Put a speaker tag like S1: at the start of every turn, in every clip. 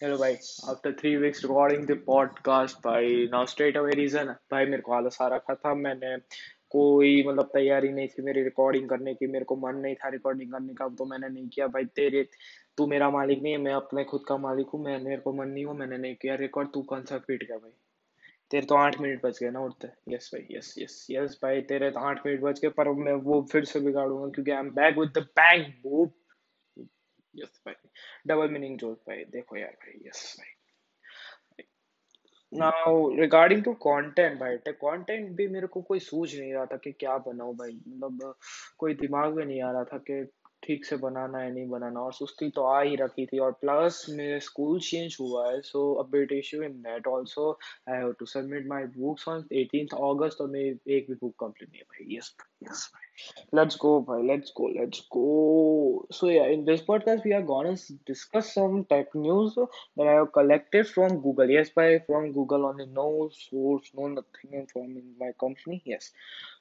S1: Hello भाई after three weeks recording the podcast भाई now straight away reason भाई मेरे को आलस आ रखा था मैंने कोई मतलब तैयारी नहीं थी मेरी रिकॉर्डिंग करने की. मेरे को मन नहीं था रिकॉर्डिंग करने का तो मैंने नहीं किया. भाई, तेरे, तू मेरा मालिक नहीं है, मैं अपने खुद का मालिक हूँ. मैं, मेरे को मन नहीं हुआ, मैंने नहीं किया रिकॉर्ड तू कौन सा फिट गया भाई? तेरे तो आठ मिनट बच गए ना उठते यस भाई यस यस यस भाई तेरे तो आठ मिनट बच गए, पर मैं वो फिर से बिगाड़ूँगा, क्योंकि I am back with the bang boop yes भाई डबल मीनिंग जोक भाई देखो यार भाई यस भाई नाउ रिगार्डिंग टू कंटेंट भाई कंटेंट भी मेरे को कोई सूझ नहीं रहा था कि क्या बनाऊँ भाई मतलब कोई दिमाग में नहीं आ रहा था कि ठीक से बनाना है नहीं बनाना और सुस्ती तो आ ही रखी थी। और प्लस मेरे स्कूल चेंज हुआ है so a bit issue in that also I have to submit my books on 18th August और मेरी एक भी बुक कंप्लीट नहीं है भाई yes yes Let's go, bhai. Let's go. Let's go. So yeah, in this podcast we are gonna discuss some tech news that I have collected from Google. Yes, by from Google only. No source, no nothing from in my company. Yes.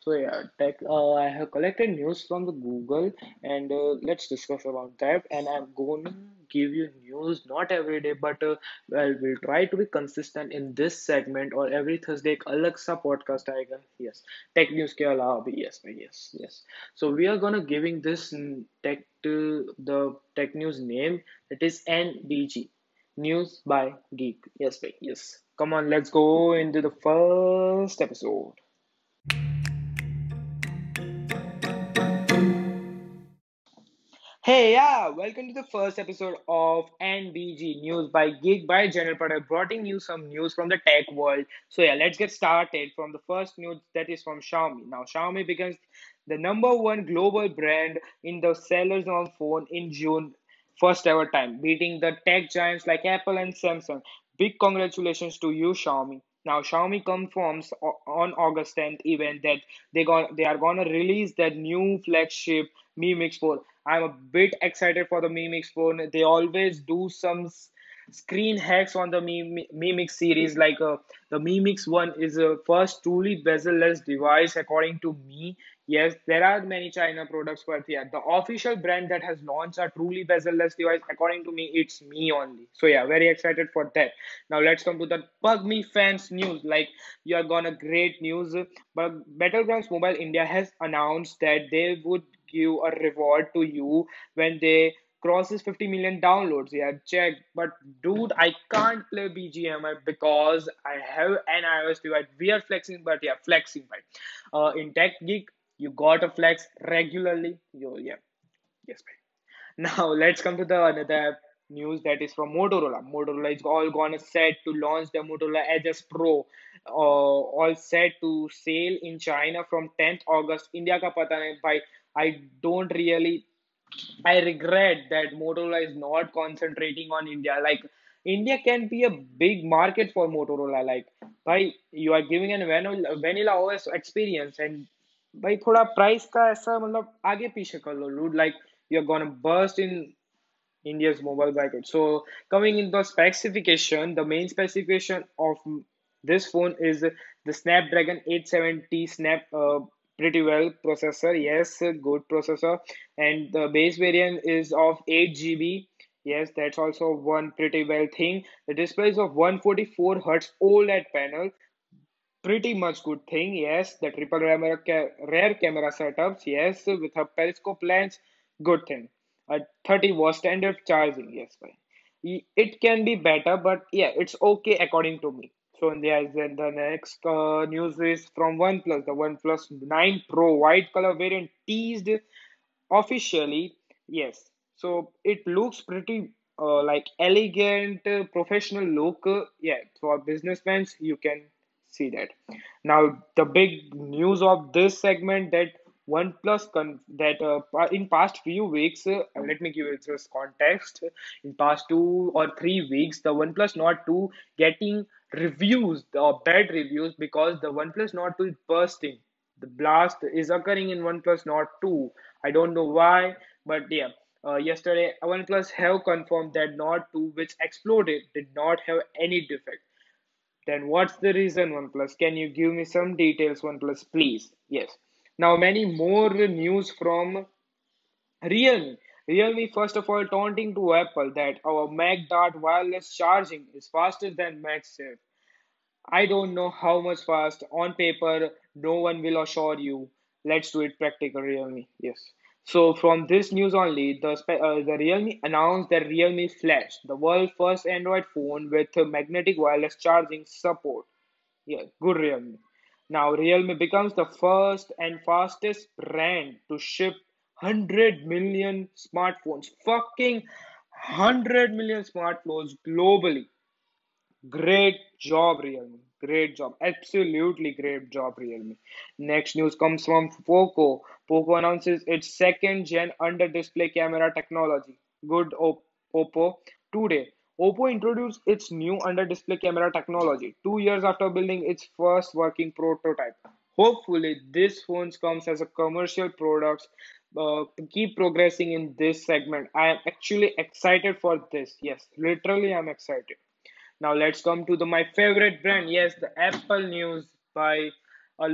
S1: So yeah, tech. Uh, I have collected news from the Google, and uh, let's discuss about that. And I'm to give you news not every day, but uh, well, we'll try to be consistent in this segment. Or every Thursday एक अलग सा podcast आएगा. Yes. Tech news के अलावा भी yes भाई yes yes. So we are gonna giving this mm, tech to the tech news name. It is NBG. News by Geek. Yes, भाई yes. Come on, let's go into the first episode. Hey, yeah, welcome to the first episode of NBG News by Geek by General Product, bringing you some news from the tech world. So, yeah, let's get started from the first news that is from Xiaomi. Now, Xiaomi becomes the number one global brand in the sellers on phone in June, first ever time, beating the tech giants like Apple and Samsung. Big congratulations to you, Xiaomi. Now, Xiaomi confirms on August 10th event that they got they are gonna release that new flagship Mix 4. I'm a bit excited for the Mix 4. They always do some screen hacks on the Mi Mix series. Like uh, the Mix 1 is a first truly bezel-less device according to me. Yes, there are many China products, but yeah, the official brand that has launched a truly bezel-less device, according to me, it's me only. So yeah, very excited for that. Now let's come to the Bug Me fans news. Like you are gonna great news, but Battlegrounds Mobile India has announced that they would give a reward to you when they crosses 50 million downloads. Yeah check but dude i can't play bgmi because i have an ios device we are flexing but yeah flexing right. Uh in tech geek you gotta flex regularly. You yeah. Yes man. now let's come to the another news that is from motorola. Motorola is all gonna set to launch the motorola Edge S Pro uh, all set to sail in china from 10th august. India ka pata nahi bhai I don't really I regret that Motorola is not concentrating on India. Like India can be a big market for Motorola. Like, भाई you are giving an vanilla, vanilla OS experience and भाई थोड़ा price का ऐसा मतलब आगे पीछे कर लो dude. Like you're gonna burst in India's mobile market. So coming in the specification, the main specification of this phone is the Snapdragon 870 Snap uh, pretty well processor. Yes, good processor, and the base variant is of 8 GB. Yes, that's also one pretty well thing. The display is of 144 Hz OLED panel. Pretty much good thing. Yes, the triple rear camera setups. Yes, with a periscope lens. Good thing. A 30 watt standard charging. Yes, fine. It can be better, but yeah, it's okay according to me. So there's then the next uh, news is from OnePlus. The OnePlus 9 Pro white color variant teased officially. Yes. So it looks pretty uh, like elegant, uh, professional look. Yeah, for businessmen, you can see that. Now the big news of this segment that OnePlus con- that uh, in past few weeks, uh, let me give you this context. In past two or three weeks, the OnePlus Nord 2 getting reviews or bad reviews because the OnePlus Nord 2 is bursting. The blast is occurring in OnePlus Nord 2. I don't know why, but yeah. Uh, yesterday, OnePlus have confirmed that Nord 2, which exploded, did not have any defect. Then what's the reason, OnePlus? Can you give me some details, OnePlus, please? Yes. Now, many more news from Realme. Realme, first of all, taunting to Apple that our MagDart wireless charging is faster than MagSafe. I don't know how much fast. On paper, no one will assure you. Let's do it practical, Realme. Yes. So from this news only, the uh, the Realme announced that Realme Flash, the world's first Android phone with magnetic wireless charging support. Yeah, good Realme. Now Realme becomes the first and fastest brand to ship 100 million smartphones. Fucking 100 million smartphones globally. Great job, Realme. Great job. Absolutely great job, Realme. Next news comes from Poco. Poco announces its second gen under display camera technology. Good Op- Oppo. Today, Oppo introduced its new under display camera technology two years after building its first working prototype. Hopefully, this phone comes as a commercial product. Uh, keep progressing in this segment. I am actually excited for this. Yes, literally, I'm excited. Now let's come to the my favorite brand. Yes, the Apple News by uh,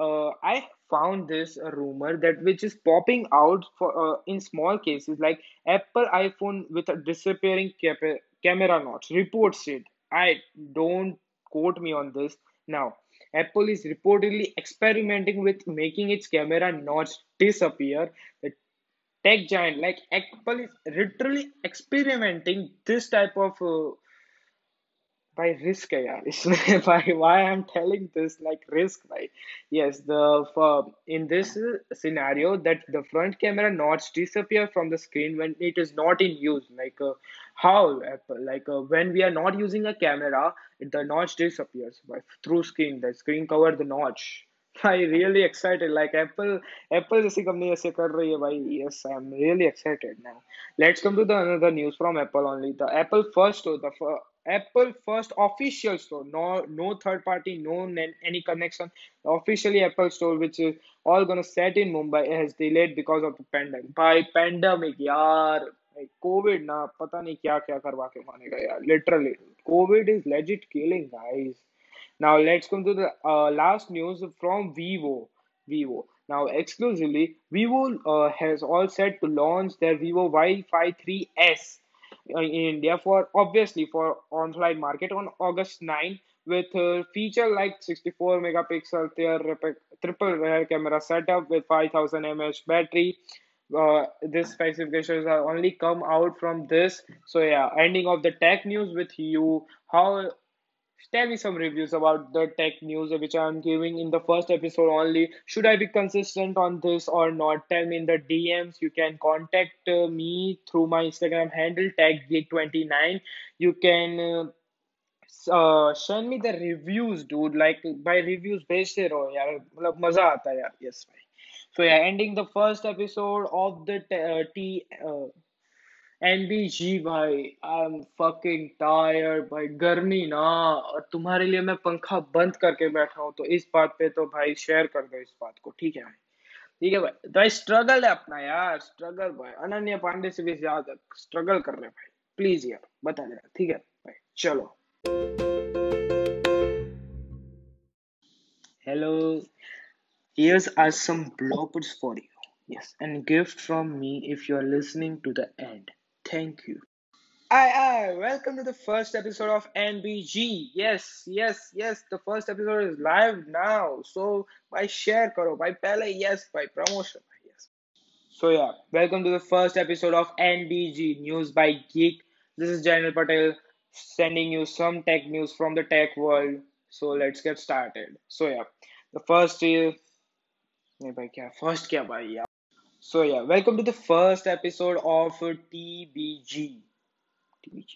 S1: uh, I found this rumor that which is popping out for uh, in small cases like Apple iPhone with a disappearing cap- camera notch. Reports it. I don't quote me on this. Now, Apple is reportedly experimenting with making its camera notch disappear. The tech giant like Apple is literally experimenting this type of uh, by risk है यार इसमें by why I'm telling this like risk right yes the for in this uh, scenario that the front camera notch disappear from the screen when it is not in use like uh, how Apple like uh, when we are not using a camera the notch disappears by through screen the screen cover the notch I really excited like Apple Apple जैसी company ऐसे कर रही है भाई yes I'm really excited now let's come to the another news from Apple only the Apple first store the fir- Apple first official store, no no third party, no n- any connection. Officially Apple store, which is all gonna set in Mumbai, has delayed because of the pandemic. By pandemic, यार like COVID ना पता नहीं क्या क्या करवा के मानेगा यार. Literally, COVID is legit killing guys. Now let's come to the uh, last news from Vivo. Vivo. Now exclusively, Vivo uh, has all set to launch their Vivo Y-Fi 3S uh, in India for obviously for on-flight market on August 9 with uh, feature like 64 megapixel triple rear camera setup with 5000 mAh battery. Uh, this specifications are only come out from this. So yeah, ending of the tech news with you. How Tell me some reviews about the tech news which I'm giving in the first episode only. Should I be consistent on this or not? Tell me in the DMs. You can contact uh, me through my Instagram handle taggate29. You can uh, s- uh, send me the reviews, dude. Like by reviews भेजते रहो यार मतलब मजा आता है यार. Yes भाई. So yeah, ending the first episode of the t- uh, T. Uh, NBG भाई आई एम फकिंग टायर्ड भाई गर्मी ना। और तुम्हारे लिए मैं पंखा बंद करके बैठा हूँ तो इस बात पे तो भाई शेयर कर दो इस बात को ठीक है भाई? ठीक है भाई? तो भाई स्ट्रगल है अपना यार स्ट्रगल भाई। अनन्या पांडे से भी ज़्यादा स्ट्रगल कर रहे भाई। प्लीज़ यार बता देना ठीक है भाई? चलो। Hello, here's are some bloopers for you. Yes, and gift from me if you're listening to the end. Thank you. Aye, aye, welcome to the first episode of NBG. Yes, yes, yes, the first episode is live now. So, by share karo, by pehle, yes, by promotion, yes. So, yeah, welcome to the first episode of NBG News by Geek. This is Janil Patel sending you some tech news from the tech world. So, let's get started. So, yeah, the first is. नहीं भाई क्या first क्या भाई यार so yeah, welcome to the first episode of uh, TBG. TBG.